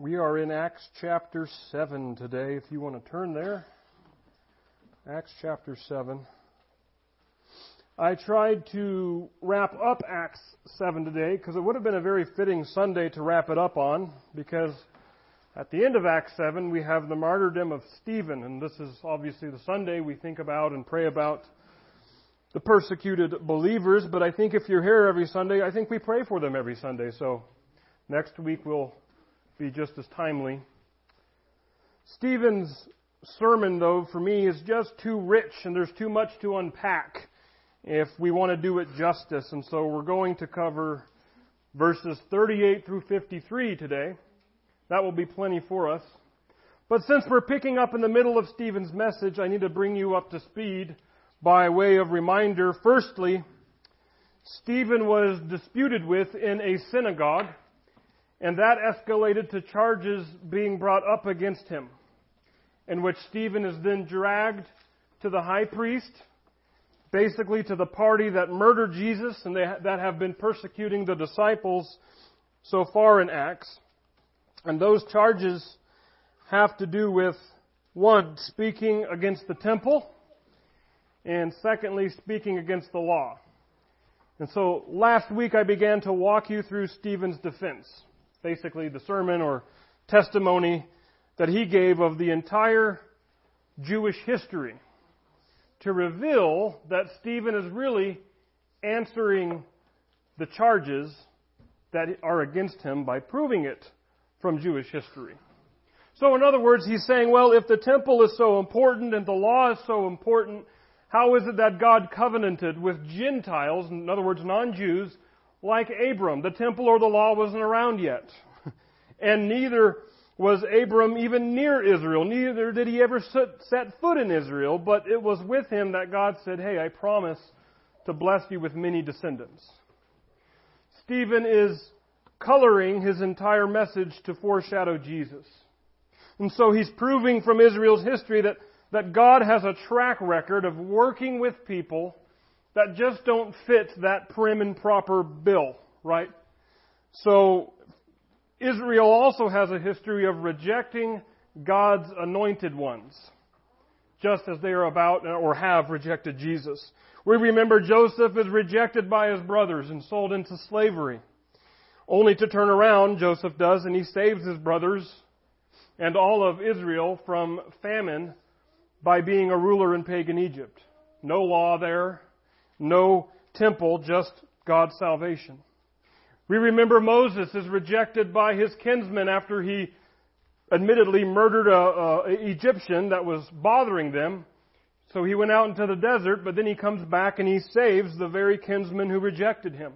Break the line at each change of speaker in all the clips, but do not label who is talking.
We are in Acts chapter 7 today, if you want to turn there. Acts chapter 7. I tried to wrap up Acts 7 today because it would have been a very fitting Sunday to wrap it up on because at the end of Acts 7 we have the martyrdom of Stephen and this is obviously the Sunday we think about and pray about the persecuted believers, but I think if you're here every Sunday, I think we pray for them every Sunday. So next week we'll be just as timely. Stephen's sermon, though, for me is just too rich and there's too much to unpack if we want to do it justice. And so we're going to cover verses 38 through 53 today. That will be plenty for us. But since we're picking up in the middle of Stephen's message, I need to bring you up to speed by way of reminder. Firstly, Stephen was disputed with in a synagogue and that escalated to charges being brought up against him, in which Stephen is then dragged to the high priest, basically to the party that murdered Jesus and they, that have been persecuting the disciples so far in Acts. And those charges have to do with one, speaking against the temple, and secondly, speaking against the law. And so last week I began to walk you through Stephen's defense basically the sermon or testimony that he gave of the entire Jewish history to reveal that Stephen is really answering the charges that are against him by proving it from Jewish history. So in other words, he's saying, well, if the temple is so important and the law is so important, how is it that God covenanted with Gentiles, in other words, non-Jews, like Abram. The temple or the law wasn't around yet. and neither was Abram even near Israel. Neither did he ever set foot in Israel, but it was with him that God said, Hey, I promise to bless you with many descendants. Stephen is coloring his entire message to foreshadow Jesus. And so he's proving from Israel's history that, that God has a track record of working with people that just don't fit that prim and proper bill, right? So, Israel also has a history of rejecting God's anointed ones, just as they are about or have rejected Jesus. We remember Joseph is rejected by his brothers and sold into slavery. Only to turn around, Joseph does, and he saves his brothers and all of Israel from famine by being a ruler in pagan Egypt. No law there, no temple, just God's salvation. We remember Moses is rejected by his kinsmen after he admittedly murdered a, Egyptian that was bothering them. So he went out into the desert, but then he comes back and he saves the very kinsmen who rejected him.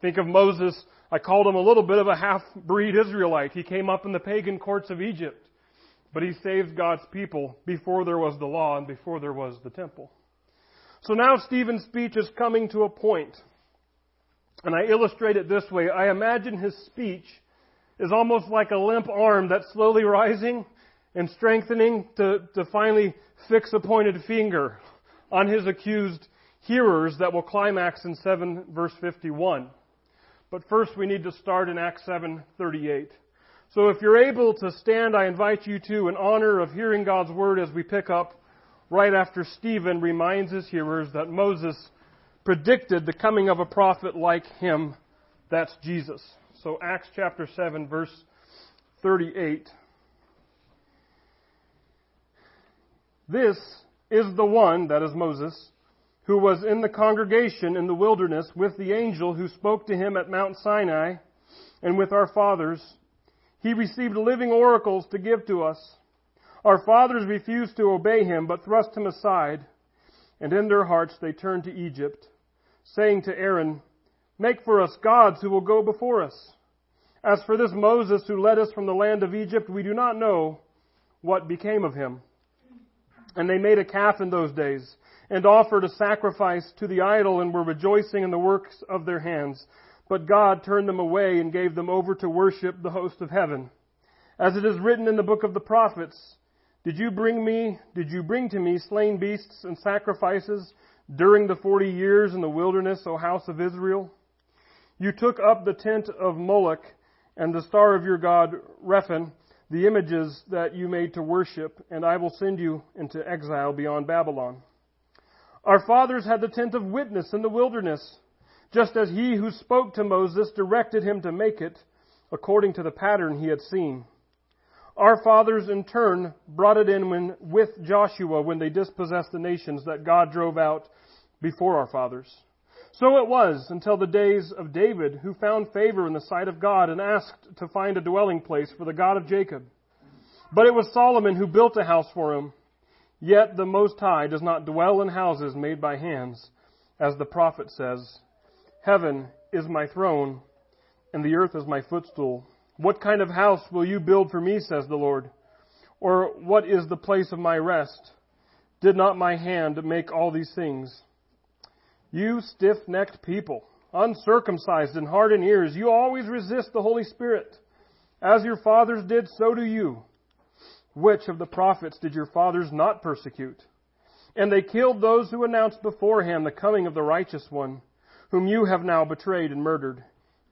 Think of Moses, I called him a little bit of a half-breed Israelite. He came up in the pagan courts of Egypt, but he saved God's people before there was the law and before there was the temple. So now Stephen's speech is coming to a point. And I illustrate it this way. I imagine his speech is almost like a limp arm that's slowly rising and strengthening to, to finally fix a pointed finger on his accused hearers that will climax in 7 verse 51. But first we need to start in Acts 7:38. So if you're able to stand, I invite you to in honor of hearing God's word as we pick up right after Stephen reminds his hearers that Moses predicted the coming of a prophet like him. That's Jesus. So Acts chapter 7 verse 38. This is the one, that is Moses, who was in the congregation in the wilderness with the angel who spoke to him at Mount Sinai and with our fathers. He received living oracles to give to us our fathers refused to obey him, but thrust him aside, and in their hearts they turned to Egypt, saying to Aaron, Make for us gods who will go before us. As for this Moses who led us from the land of Egypt, we do not know what became of him. And they made a calf in those days, and offered a sacrifice to the idol, and were rejoicing in the works of their hands. But God turned them away and gave them over to worship the host of heaven. As it is written in the book of the prophets, did you bring me, did you bring to me slain beasts and sacrifices during the forty years in the wilderness, O house of Israel? You took up the tent of Moloch and the star of your God, Rephan, the images that you made to worship, and I will send you into exile beyond Babylon. Our fathers had the tent of witness in the wilderness, just as he who spoke to Moses directed him to make it, according to the pattern he had seen. Our fathers in turn brought it in when, with Joshua when they dispossessed the nations that God drove out before our fathers. So it was until the days of David, who found favor in the sight of God and asked to find a dwelling place for the God of Jacob. But it was Solomon who built a house for him. Yet the Most High does not dwell in houses made by hands, as the prophet says, Heaven is my throne, and the earth is my footstool. What kind of house will you build for me, says the Lord? Or what is the place of my rest? Did not my hand make all these things? You stiff necked people, uncircumcised in heart and ears, you always resist the Holy Spirit. As your fathers did, so do you. Which of the prophets did your fathers not persecute? And they killed those who announced beforehand the coming of the righteous one, whom you have now betrayed and murdered,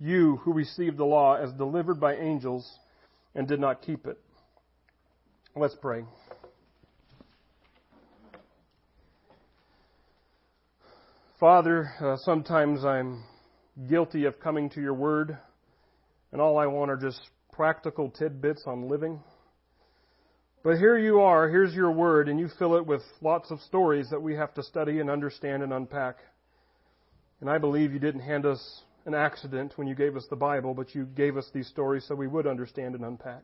you who received the law as delivered by angels and did not keep it. Let's pray. Father, uh, sometimes I'm guilty of coming to your word, and all I want are just practical tidbits on living. But here you are, here's your word, and you fill it with lots of stories that we have to study and understand and unpack. And I believe you didn't hand us an accident when you gave us the Bible, but you gave us these stories so we would understand and unpack.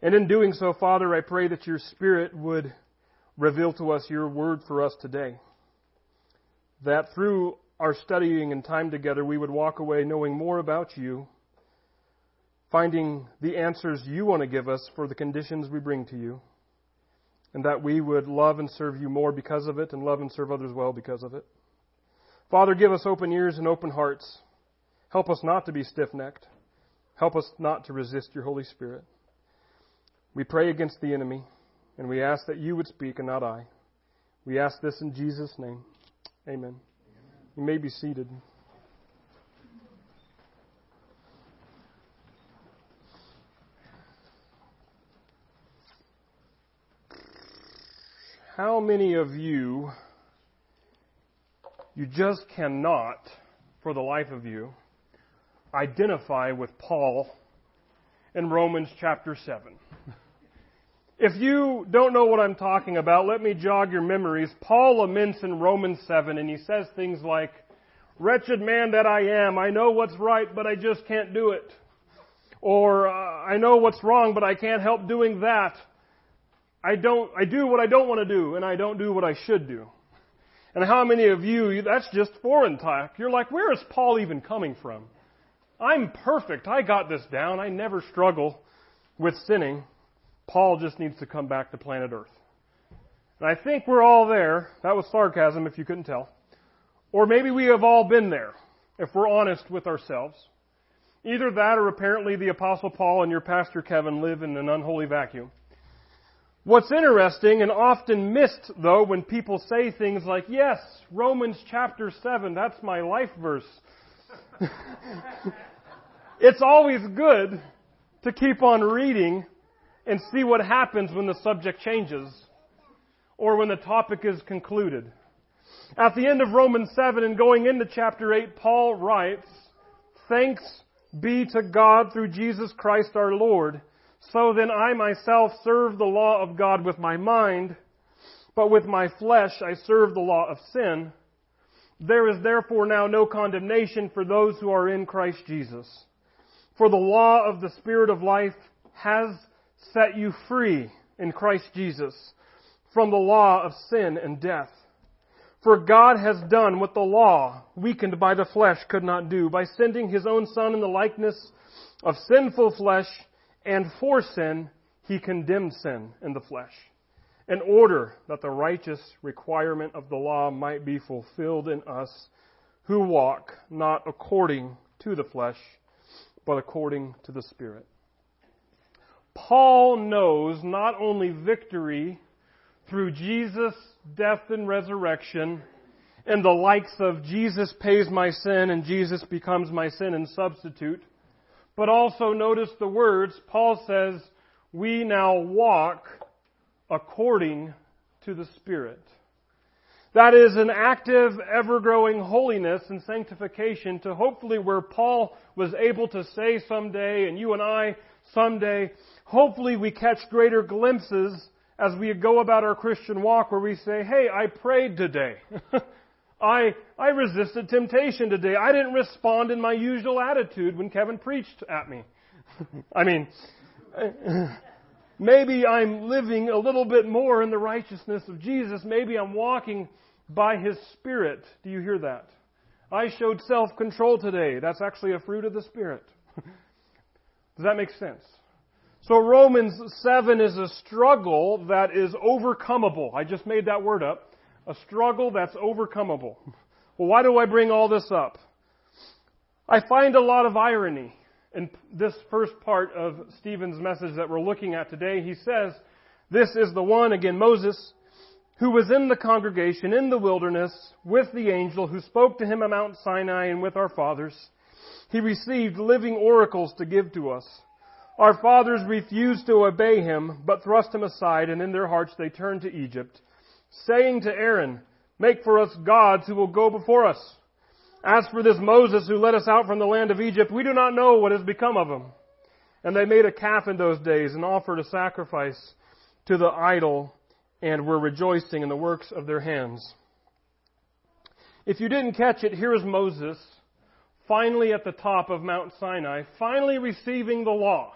And in doing so, Father, I pray that your Spirit would reveal to us your word for us today that through our studying and time together, we would walk away knowing more about you, finding the answers you want to give us for the conditions we bring to you, and that we would love and serve you more because of it and love and serve others well because of it. Father, give us open ears and open hearts. Help us not to be stiff necked. Help us not to resist your Holy Spirit. We pray against the enemy, and we ask that you would speak and not I. We ask this in Jesus' name. Amen. You may be seated. How many of you, you just cannot, for the life of you, identify with Paul in Romans chapter 7? If you don't know what I'm talking about, let me jog your memories. Paul laments in Romans 7 and he says things like, Wretched man that I am, I know what's right, but I just can't do it. Or, uh, I know what's wrong, but I can't help doing that. I don't, I do what I don't want to do, and I don't do what I should do. And how many of you, that's just foreign talk. You're like, where is Paul even coming from? I'm perfect. I got this down. I never struggle with sinning. Paul just needs to come back to planet Earth. And I think we're all there. That was sarcasm if you couldn't tell. Or maybe we have all been there, if we're honest with ourselves. Either that or apparently the Apostle Paul and your Pastor Kevin live in an unholy vacuum. What's interesting and often missed though when people say things like, yes, Romans chapter 7, that's my life verse. it's always good to keep on reading and see what happens when the subject changes or when the topic is concluded. At the end of Romans 7 and going into chapter 8, Paul writes, Thanks be to God through Jesus Christ our Lord. So then I myself serve the law of God with my mind, but with my flesh I serve the law of sin. There is therefore now no condemnation for those who are in Christ Jesus. For the law of the Spirit of life has set you free in Christ Jesus from the law of sin and death. For God has done what the law, weakened by the flesh, could not do by sending his own Son in the likeness of sinful flesh, and for sin, he condemned sin in the flesh, in order that the righteous requirement of the law might be fulfilled in us who walk not according to the flesh, but according to the Spirit. Paul knows not only victory through Jesus' death and resurrection and the likes of Jesus pays my sin and Jesus becomes my sin and substitute, But also notice the words, Paul says, we now walk according to the Spirit. That is an active, ever-growing holiness and sanctification to hopefully where Paul was able to say someday, and you and I someday, hopefully we catch greater glimpses as we go about our Christian walk where we say, hey, I prayed today. I, I resisted temptation today. I didn't respond in my usual attitude when Kevin preached at me. I mean, maybe I'm living a little bit more in the righteousness of Jesus. Maybe I'm walking by His Spirit. Do you hear that? I showed self control today. That's actually a fruit of the Spirit. Does that make sense? So Romans 7 is a struggle that is overcomable. I just made that word up. A struggle that's overcomable. Well, why do I bring all this up? I find a lot of irony in this first part of Stephen's message that we're looking at today. He says, This is the one, again, Moses, who was in the congregation in the wilderness with the angel who spoke to him at Mount Sinai and with our fathers. He received living oracles to give to us. Our fathers refused to obey him, but thrust him aside, and in their hearts they turned to Egypt saying to Aaron, Make for us gods who will go before us. As for this Moses who led us out from the land of Egypt, we do not know what has become of him. And they made a calf in those days and offered a sacrifice to the idol and were rejoicing in the works of their hands. If you didn't catch it, here is Moses finally at the top of Mount Sinai, finally receiving the law.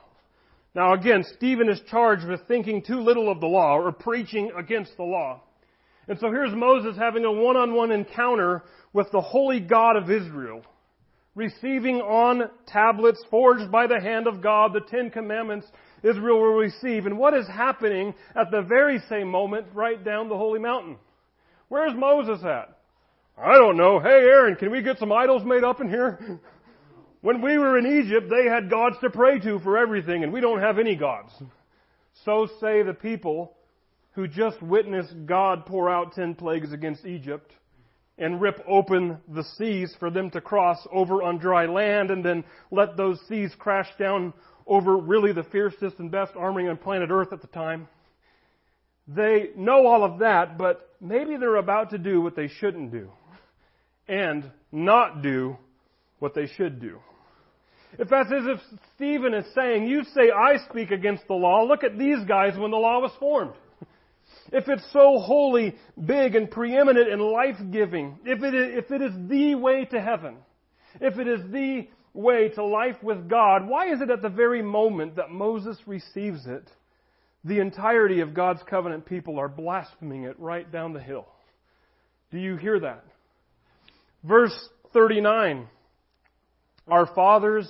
Now again, Stephen is charged with thinking too little of the law or preaching against the law. And so here's Moses having a one-on-one encounter with the holy God of Israel, receiving on tablets forged by the hand of God the Ten Commandments Israel will receive. And what is happening at the very same moment right down the holy mountain? Where's Moses at? I don't know. Hey Aaron, can we get some idols made up in here? When we were in Egypt, they had gods to pray to for everything, and we don't have any gods. So say the people who just witnessed God pour out ten plagues against Egypt and rip open the seas for them to cross over on dry land and then let those seas crash down over really the fiercest and best army on planet Earth at the time. They know all of that, but maybe they're about to do what they shouldn't do and not do what they should do. If that's as if Stephen is saying, you say I speak against the law, look at these guys when the law was formed if it's so holy, big, and preeminent and life-giving, if it, is, if it is the way to heaven, if it is the way to life with God, why is it at the very moment that Moses receives it, the entirety of God's covenant people are blaspheming it right down the hill? Do you hear that? Verse 39. Our fathers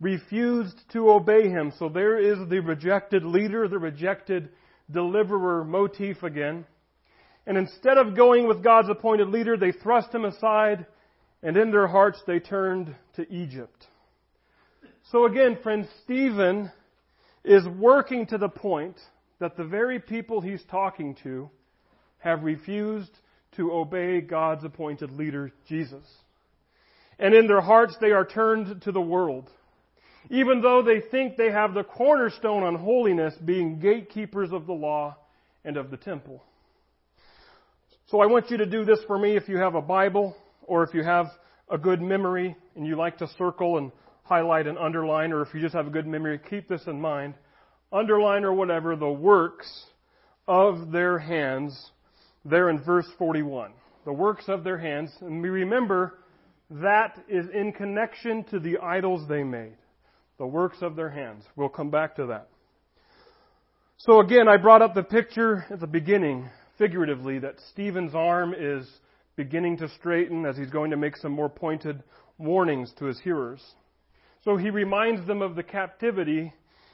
refused to obey him. So there is the rejected leader, the rejected deliverer motif again. And instead of going with God's appointed leader, they thrust him aside, and in their hearts they turned to Egypt. So again, friends, Stephen is working to the point that the very people he's talking to have refused to obey God's appointed leader, Jesus. And in their hearts they are turned to the world even though they think they have the cornerstone on holiness, being gatekeepers of the law and of the temple. So I want you to do this for me if you have a Bible or if you have a good memory and you like to circle and highlight and underline, or if you just have a good memory, keep this in mind. Underline or whatever the works of their hands, there in verse 41. The works of their hands. And we remember that is in connection to the idols they made the works of their hands. We'll come back to that. So again, I brought up the picture at the beginning, figuratively, that Stephen's arm is beginning to straighten as he's going to make some more pointed warnings to his hearers. So he reminds them of the captivity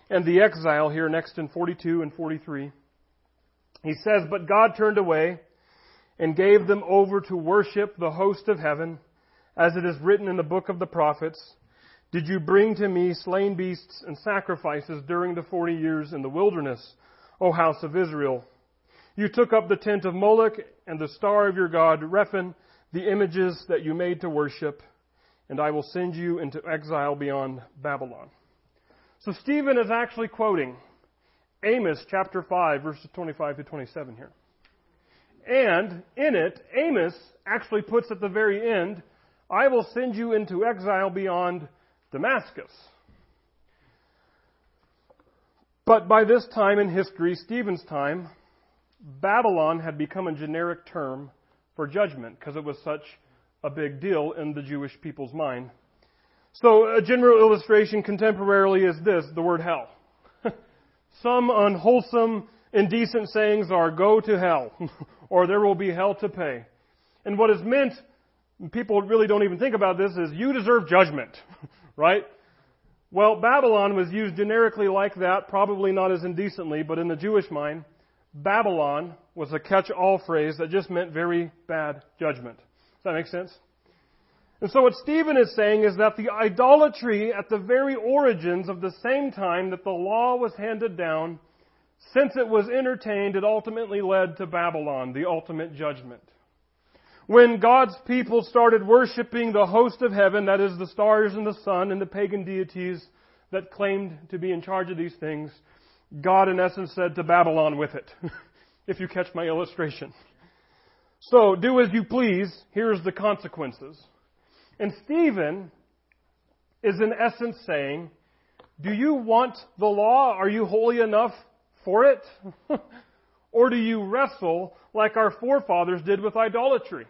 and the exile here next in 42 and 43. He says, But God turned away and gave them over to worship the host of heaven, as it is written in the book of the prophets. Did you bring to me slain beasts and sacrifices during the forty years in the wilderness, O house of Israel? You took up the tent of Moloch and the star of your god, Rephan, the images that you made to worship, and I will send you into exile beyond Babylon. So Stephen is actually quoting Amos chapter 5, verses 25 to 27 here. And in it, Amos actually puts at the very end, I will send you into exile beyond Damascus. But by this time in history, Stephen's time, Babylon had become a generic term for judgment because it was such a big deal in the Jewish people's mind. So a general illustration contemporarily is this, the word hell. Some unwholesome, indecent sayings are go to hell, or there will be hell to pay. And what is meant, people really don't even think about this, is you deserve judgment, right? Well, Babylon was used generically like that, probably not as indecently, but in the Jewish mind, Babylon was a catch-all phrase that just meant very bad judgment. Does that make sense? And so what Stephen is saying is that the idolatry at the very origins of the same time that the law was handed down, since it was entertained, it ultimately led to Babylon, the ultimate judgment. When God's people started worshiping the host of heaven, that is the stars and the sun and the pagan deities that claimed to be in charge of these things, God in essence said to Babylon with it, if you catch my illustration. So, do as you please, here's the consequences. And Stephen is in essence saying, Do you want the law? Are you holy enough for it? or do you wrestle like our forefathers did with idolatry?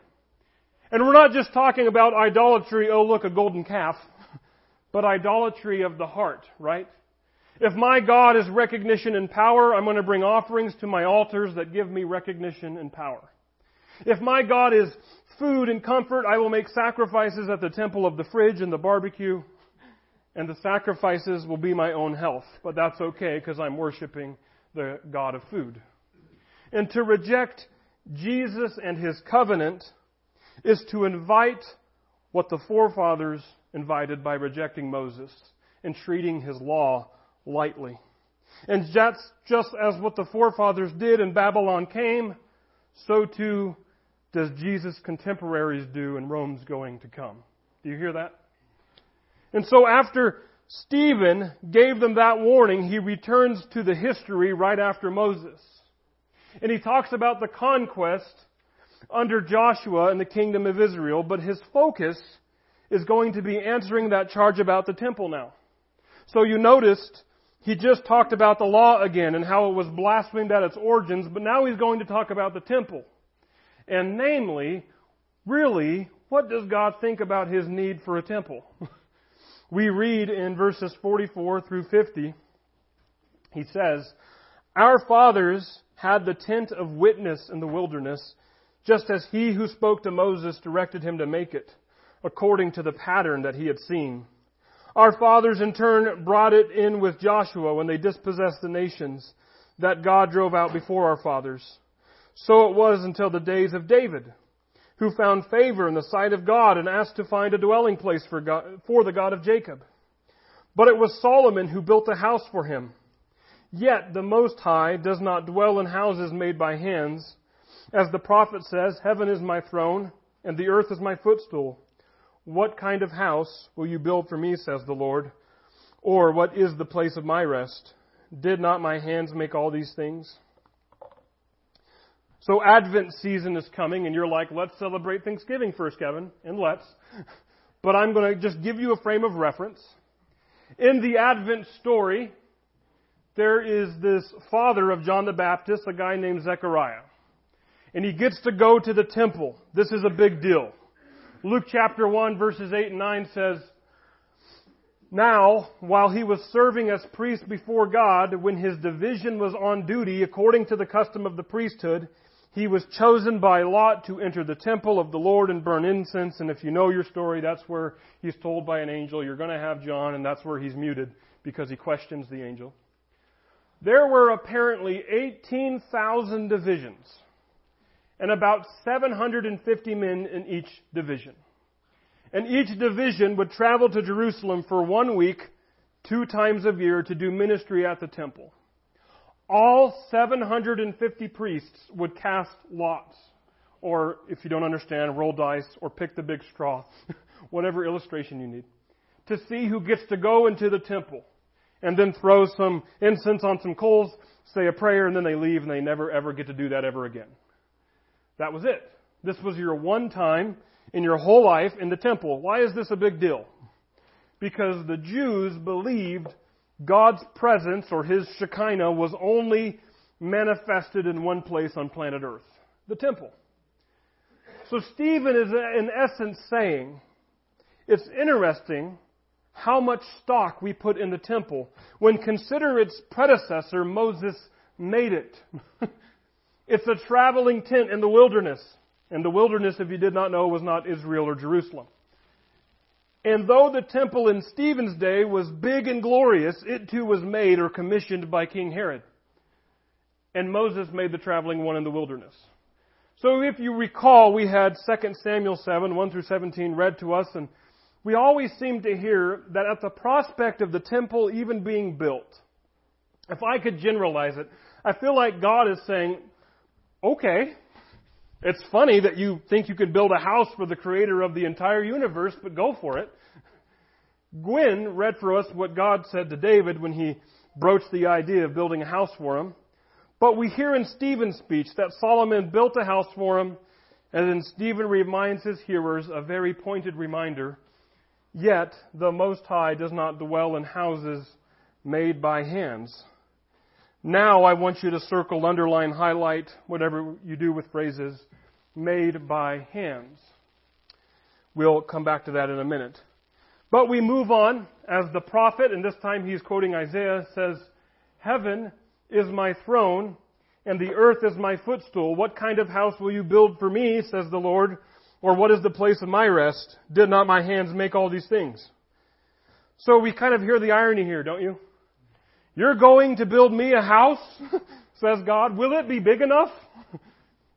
And we're not just talking about idolatry, oh look, a golden calf, but idolatry of the heart, right? If my God is recognition and power, I'm going to bring offerings to my altars that give me recognition and power. If my God is food and comfort. I will make sacrifices at the temple of the fridge and the barbecue. And the sacrifices will be my own health. But that's okay because I'm worshiping the God of food. And to reject Jesus and his covenant is to invite what the forefathers invited by rejecting Moses and treating his law lightly. And that's just as what the forefathers did in Babylon came, so too does Jesus' contemporaries do in Rome's going to come. Do you hear that? And so after Stephen gave them that warning, he returns to the history right after Moses. And he talks about the conquest under Joshua in the kingdom of Israel, but his focus is going to be answering that charge about the temple now. So you noticed he just talked about the law again and how it was blasphemed at its origins, but now he's going to talk about the temple. And namely, really, what does God think about his need for a temple? we read in verses 44 through 50, he says, Our fathers had the tent of witness in the wilderness, just as he who spoke to Moses directed him to make it, according to the pattern that he had seen. Our fathers in turn brought it in with Joshua when they dispossessed the nations that God drove out before our fathers. So it was until the days of David, who found favor in the sight of God and asked to find a dwelling place for, God, for the God of Jacob. But it was Solomon who built a house for him. Yet the Most High does not dwell in houses made by hands. As the prophet says, Heaven is my throne, and the earth is my footstool. What kind of house will you build for me, says the Lord? Or what is the place of my rest? Did not my hands make all these things? So Advent season is coming, and you're like, let's celebrate Thanksgiving first, Kevin, and let's. But I'm going to just give you a frame of reference. In the Advent story, there is this father of John the Baptist, a guy named Zechariah. And he gets to go to the temple. This is a big deal. Luke chapter 1 verses 8 and 9 says, Now, while he was serving as priest before God, when his division was on duty according to the custom of the priesthood, he was chosen by Lot to enter the temple of the Lord and burn incense. And if you know your story, that's where he's told by an angel, you're going to have John, and that's where he's muted because he questions the angel. There were apparently 18,000 divisions and about 750 men in each division. And each division would travel to Jerusalem for one week, two times a year, to do ministry at the temple all 750 priests would cast lots, or if you don't understand, roll dice, or pick the big straw, whatever illustration you need, to see who gets to go into the temple. and then throw some incense on some coals, say a prayer, and then they leave and they never ever get to do that ever again. That was it. This was your one time in your whole life in the temple. Why is this a big deal? Because the Jews believed God's presence or His Shekinah was only manifested in one place on planet Earth the temple. So Stephen is in essence saying, it's interesting how much stock we put in the temple when consider its predecessor, Moses made it. it's a traveling tent in the wilderness. And the wilderness, if you did not know, was not Israel or Jerusalem. And though the temple in Stephen's day was big and glorious, it too was made or commissioned by King Herod. And Moses made the traveling one in the wilderness. So if you recall, we had 2 Samuel 7, 1 through 17 read to us, and we always seem to hear that at the prospect of the temple even being built, if I could generalize it, I feel like God is saying, okay, it's funny that you think you can build a house for the creator of the entire universe, but go for it. Gwen read for us what God said to David when he broached the idea of building a house for him. But we hear in Stephen's speech that Solomon built a house for him, and then Stephen reminds his hearers a very pointed reminder Yet the Most High does not dwell in houses made by hands. Now I want you to circle, underline, highlight, whatever you do with phrases, made by hands. We'll come back to that in a minute. But we move on as the prophet, and this time he's quoting Isaiah, says, Heaven is my throne, and the earth is my footstool. What kind of house will you build for me, says the Lord? Or what is the place of my rest? Did not my hands make all these things? So we kind of hear the irony here, don't you? You're going to build me a house, says God. Will it be big enough?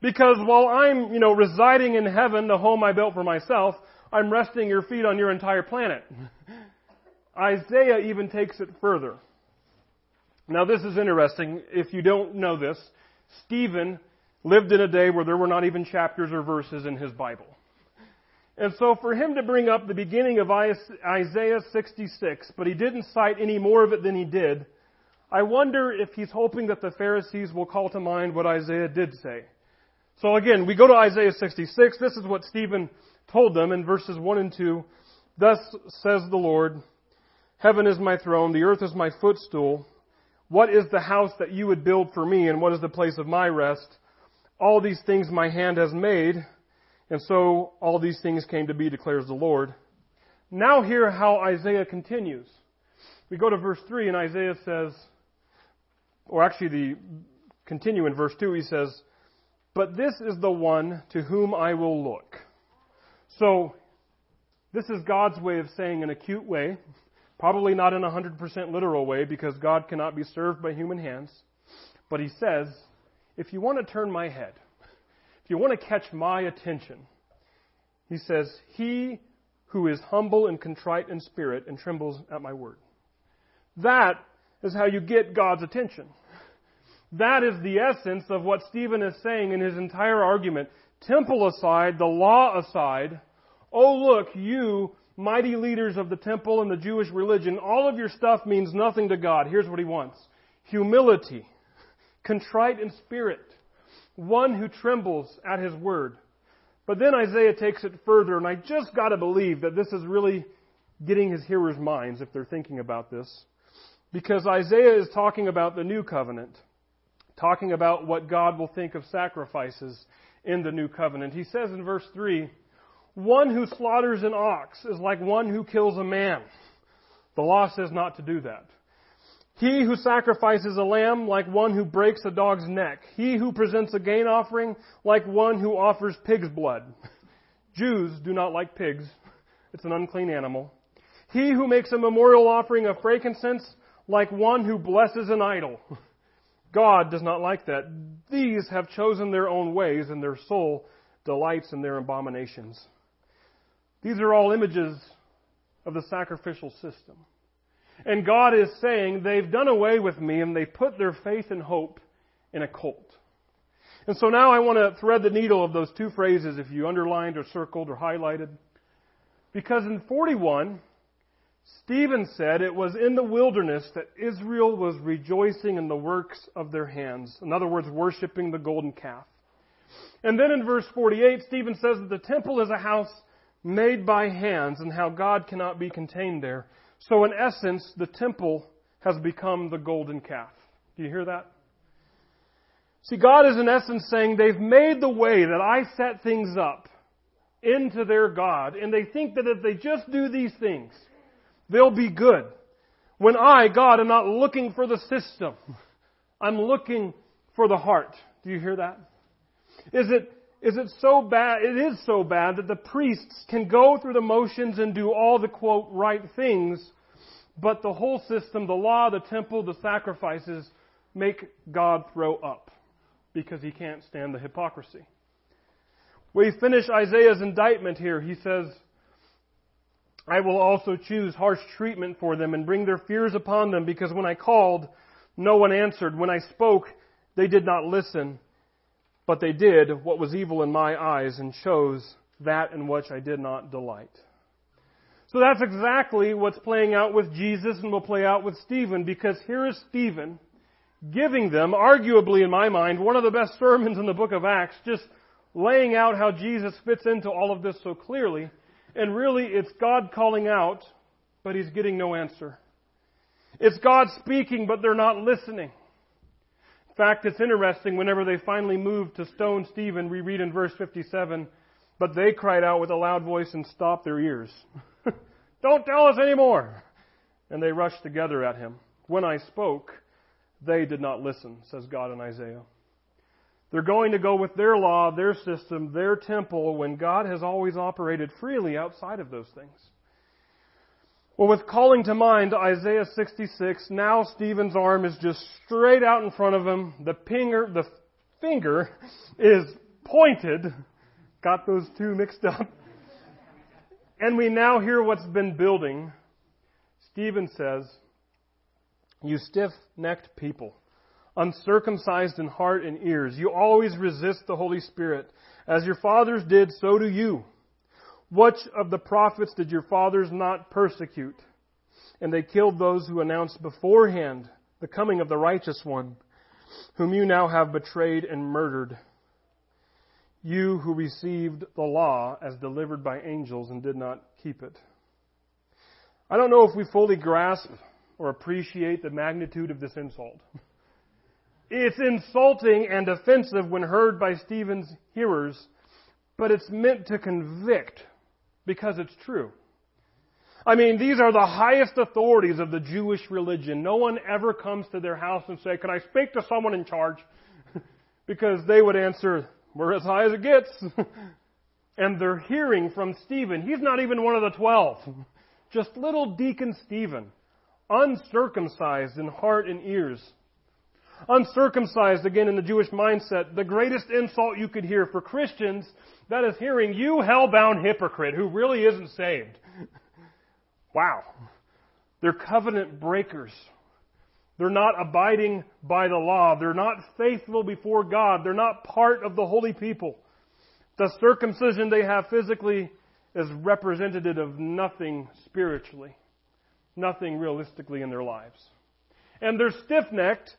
Because while I'm, you know, residing in heaven, the home I built for myself, I'm resting your feet on your entire planet. Isaiah even takes it further. Now this is interesting. If you don't know this, Stephen lived in a day where there were not even chapters or verses in his Bible. And so for him to bring up the beginning of Isaiah 66, but he didn't cite any more of it than he did, I wonder if he's hoping that the Pharisees will call to mind what Isaiah did say. So again, we go to Isaiah 66. This is what Stephen told them in verses 1 and 2. Thus says the Lord, Heaven is my throne, the earth is my footstool. What is the house that you would build for me, and what is the place of my rest? All these things my hand has made, and so all these things came to be, declares the Lord. Now hear how Isaiah continues. We go to verse 3 and Isaiah says, or actually the, continue in verse 2, he says, But this is the one to whom I will look. So, this is God's way of saying in a cute way, probably not in a 100% literal way because God cannot be served by human hands. But he says, if you want to turn my head, if you want to catch my attention, he says, He who is humble and contrite in spirit and trembles at my word. That is how you get God's attention. That is the essence of what Stephen is saying in his entire argument. Temple aside, the law aside, oh look, you, mighty leaders of the temple and the Jewish religion, all of your stuff means nothing to God. Here's what he wants. Humility, contrite in spirit, one who trembles at his word. But then Isaiah takes it further, and I just gotta believe that this is really getting his hearers' minds if they're thinking about this. Because Isaiah is talking about the new covenant, talking about what God will think of sacrifices in the new covenant. He says in verse 3, one who slaughters an ox is like one who kills a man. The law says not to do that. He who sacrifices a lamb like one who breaks a dog's neck. He who presents a gain offering like one who offers pig's blood. Jews do not like pigs. It's an unclean animal. He who makes a memorial offering of frankincense like one who blesses an idol. God does not like that. These have chosen their own ways and their soul delights in their abominations. These are all images of the sacrificial system. And God is saying they've done away with me and they put their faith and hope in a cult. And so now I want to thread the needle of those two phrases if you underlined or circled or highlighted. Because in 41, Stephen said it was in the wilderness that Israel was rejoicing in the works of their hands. In other words, worshiping the golden calf. And then in verse 48, Stephen says that the temple is a house made by hands and how God cannot be contained there. So in essence, the temple has become the golden calf. Do you hear that? See, God is in essence saying they've made the way that I set things up into their God, and they think that if they just do these things, they'll be good. When I, God, am not looking for the system, I'm looking for the heart. Do you hear that? Is it, is it so bad? It is so bad that the priests can go through the motions and do all the quote right things, but the whole system, the law, the temple, the sacrifices make God throw up because he can't stand the hypocrisy. We finish Isaiah's indictment here. He says, I will also choose harsh treatment for them and bring their fears upon them because when I called, no one answered. When I spoke, they did not listen. But they did what was evil in my eyes and chose that in which I did not delight. So that's exactly what's playing out with Jesus and will play out with Stephen because here is Stephen giving them, arguably in my mind, one of the best sermons in the book of Acts, just laying out how Jesus fits into all of this so clearly. And really, it's God calling out, but he's getting no answer. It's God speaking, but they're not listening. In fact, it's interesting whenever they finally moved to stone Stephen, we read in verse 57, but they cried out with a loud voice and stopped their ears. Don't tell us anymore! And they rushed together at him. When I spoke, they did not listen, says God in Isaiah. They're going to go with their law, their system, their temple, when God has always operated freely outside of those things. Well, with calling to mind Isaiah 66, now Stephen's arm is just straight out in front of him. The finger, the finger is pointed. Got those two mixed up. And we now hear what's been building. Stephen says, You stiff necked people, uncircumcised in heart and ears, you always resist the Holy Spirit. As your fathers did, so do you. Which of the prophets did your fathers not persecute? And they killed those who announced beforehand the coming of the righteous one, whom you now have betrayed and murdered. You who received the law as delivered by angels and did not keep it. I don't know if we fully grasp or appreciate the magnitude of this insult. It's insulting and offensive when heard by Stephen's hearers, but it's meant to convict because it's true. I mean, these are the highest authorities of the Jewish religion. No one ever comes to their house and say, can I speak to someone in charge? because they would answer, we're as high as it gets. and they're hearing from Stephen. He's not even one of the twelve. Just little deacon Stephen, uncircumcised in heart and ears. Uncircumcised, again, in the Jewish mindset, the greatest insult you could hear for Christians that is hearing you hell-bound hypocrite who really isn't saved. wow. They're covenant breakers. They're not abiding by the law. They're not faithful before God. They're not part of the holy people. The circumcision they have physically is representative of nothing spiritually, nothing realistically in their lives. And they're stiff necked.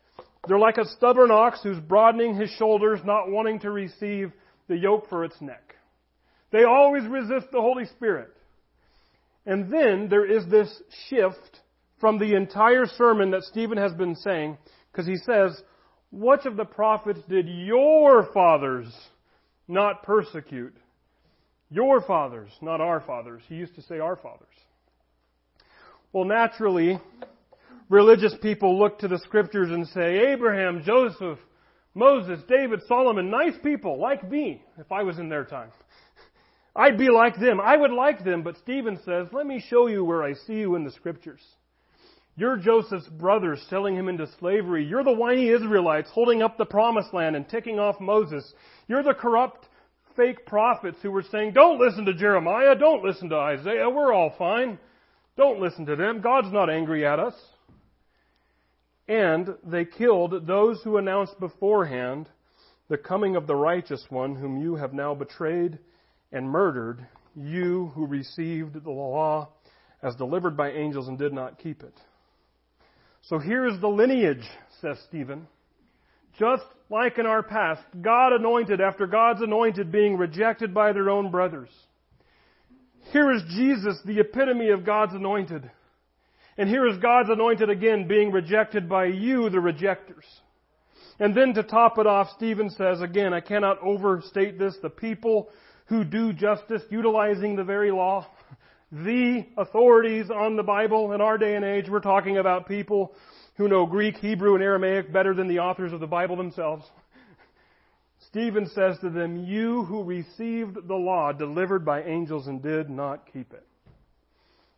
They're like a stubborn ox who's broadening his shoulders, not wanting to receive the yoke for its neck. They always resist the Holy Spirit. And then there is this shift from the entire sermon that Stephen has been saying, because he says, Which of the prophets did your fathers not persecute? Your fathers, not our fathers. He used to say our fathers. Well, naturally, religious people look to the scriptures and say, Abraham, Joseph, Moses, David, Solomon, nice people like me if I was in their time. I'd be like them. I would like them. But Stephen says, let me show you where I see you in the scriptures. You're Joseph's brothers selling him into slavery. You're the whiny Israelites holding up the promised land and ticking off Moses. You're the corrupt fake prophets who were saying, don't listen to Jeremiah. Don't listen to Isaiah. We're all fine. Don't listen to them. God's not angry at us. And they killed those who announced beforehand the coming of the righteous one, whom you have now betrayed and murdered, you who received the law as delivered by angels and did not keep it. So here is the lineage, says Stephen. Just like in our past, God anointed after God's anointed being rejected by their own brothers. Here is Jesus, the epitome of God's anointed. And here is God's anointed again being rejected by you, the rejectors. And then to top it off, Stephen says, again, I cannot overstate this, the people who do justice utilizing the very law, the authorities on the Bible in our day and age, we're talking about people who know Greek, Hebrew, and Aramaic better than the authors of the Bible themselves. Stephen says to them, You who received the law delivered by angels and did not keep it.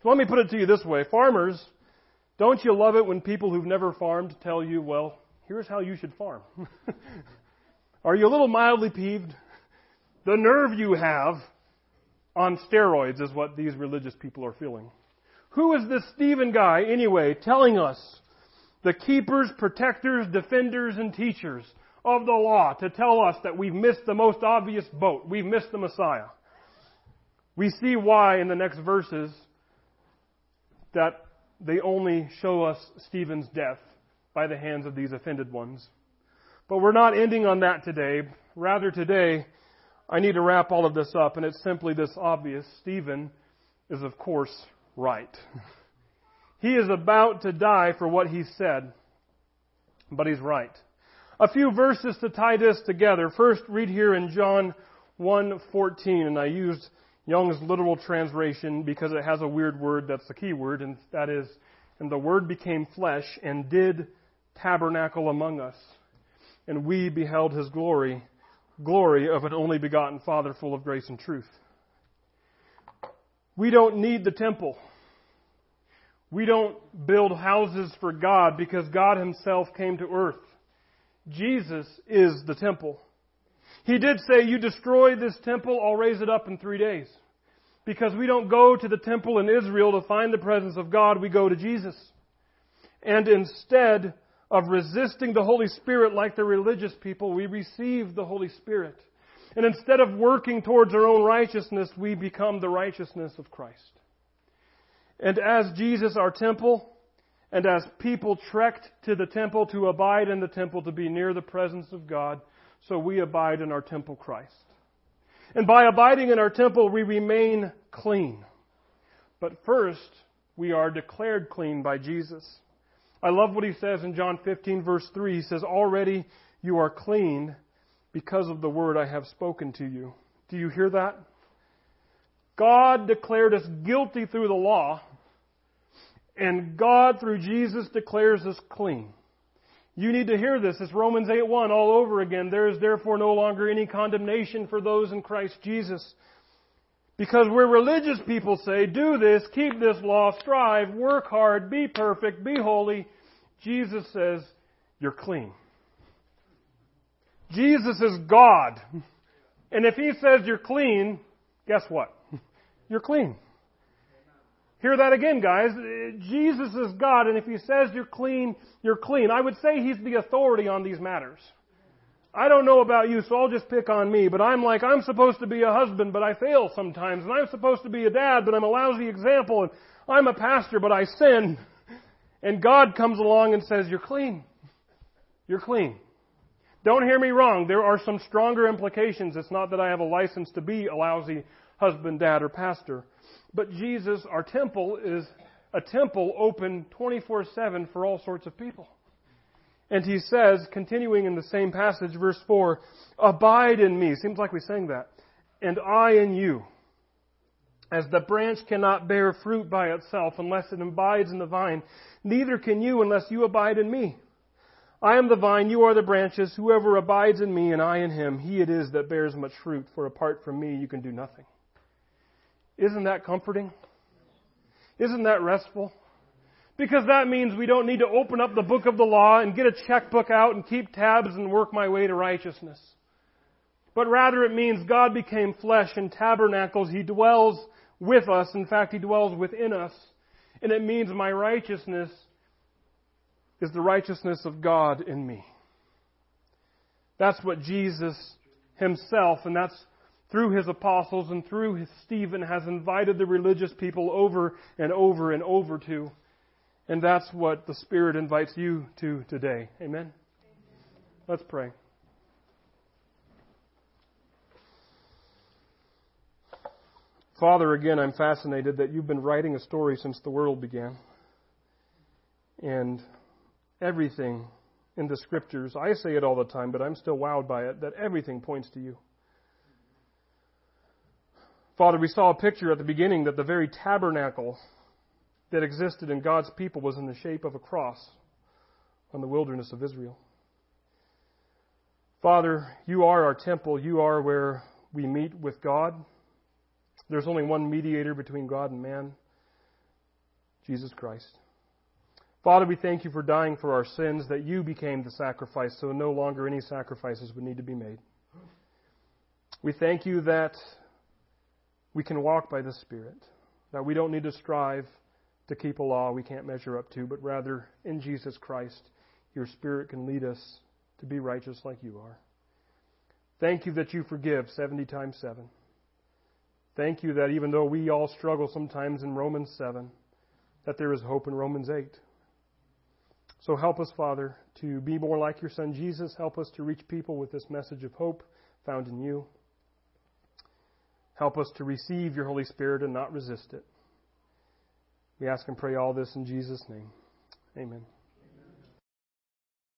So let me put it to you this way. Farmers, don't you love it when people who've never farmed tell you, well, here's how you should farm? Are you a little mildly peeved? The nerve you have on steroids is what these religious people are feeling. Who is this Stephen guy, anyway, telling us, the keepers, protectors, defenders, and teachers of the law, to tell us that we've missed the most obvious boat? We've missed the Messiah. We see why in the next verses that they only show us Stephen's death by the hands of these offended ones. But we're not ending on that today. Rather, today, I need to wrap all of this up, and it's simply this obvious. Stephen is, of course, right. he is about to die for what he said, but he's right. A few verses to tie this together. First, read here in John 1:14, and I used Young's literal translation because it has a weird word that's the key word, and that is, and the Word became flesh and did tabernacle among us, and we beheld his glory, glory of an only begotten Father full of grace and truth. We don't need the temple. We don't build houses for God because God Himself came to earth. Jesus is the temple. He did say, You destroy this temple, I'll raise it up in three days. Because we don't go to the temple in Israel to find the presence of God, we go to Jesus. And instead of resisting the Holy Spirit like the religious people, we receive the Holy Spirit. And instead of working towards our own righteousness, we become the righteousness of Christ. And as Jesus, our temple, and as people trekked to the temple to abide in the temple to be near the presence of God, so we abide in our temple Christ. And by abiding in our temple, we remain clean. But first, we are declared clean by Jesus. I love what he says in John 15, verse 3. He says, Already you are clean because of the word I have spoken to you. Do you hear that? God declared us guilty through the law, and God, through Jesus, declares us clean. You need to hear this. It's Romans 8 1 all over again. There is therefore no longer any condemnation for those in Christ Jesus. Because where religious people say, do this, keep this law, strive, work hard, be perfect, be holy, Jesus says, you're clean. Jesus is God. And if He says you're clean, guess what? You're clean. Hear that again, guys. Jesus is God, and if He says you're clean, you're clean. I would say He's the authority on these matters. I don't know about you, so I'll just pick on me, but I'm like, I'm supposed to be a husband, but I fail sometimes, and I'm supposed to be a dad, but I'm a lousy example, and I'm a pastor, but I sin. And God comes along and says, You're clean. You're clean. Don't hear me wrong. There are some stronger implications. It's not that I have a license to be a lousy husband, dad, or pastor. But Jesus, our temple, is a temple open 24 7 for all sorts of people. And he says, continuing in the same passage, verse 4, Abide in me. Seems like we sang that. And I in you. As the branch cannot bear fruit by itself unless it abides in the vine, neither can you unless you abide in me. I am the vine, you are the branches. Whoever abides in me and I in him, he it is that bears much fruit, for apart from me you can do nothing. Isn't that comforting? Isn't that restful? Because that means we don't need to open up the book of the law and get a checkbook out and keep tabs and work my way to righteousness. But rather it means God became flesh and tabernacles. He dwells with us. In fact, He dwells within us. And it means my righteousness is the righteousness of God in me. That's what Jesus Himself, and that's through his apostles and through his Stephen, has invited the religious people over and over and over to. And that's what the Spirit invites you to today. Amen? Amen. Let's pray. Father, again, I'm fascinated that you've been writing a story since the world began. And everything in the scriptures, I say it all the time, but I'm still wowed by it, that everything points to you. Father, we saw a picture at the beginning that the very tabernacle that existed in God's people was in the shape of a cross on the wilderness of Israel. Father, you are our temple. You are where we meet with God. There's only one mediator between God and man Jesus Christ. Father, we thank you for dying for our sins, that you became the sacrifice, so no longer any sacrifices would need to be made. We thank you that we can walk by the Spirit, that we don't need to strive to keep a law we can't measure up to, but rather in Jesus Christ, your Spirit can lead us to be righteous like you are. Thank you that you forgive 70 times 7. Thank you that even though we all struggle sometimes in Romans 7, that there is hope in Romans 8. So help us, Father, to be more like your Son Jesus. Help us to reach people with this message of hope found in you. Help us to receive your Holy Spirit and not resist it. We ask and pray all this in Jesus' name. Amen.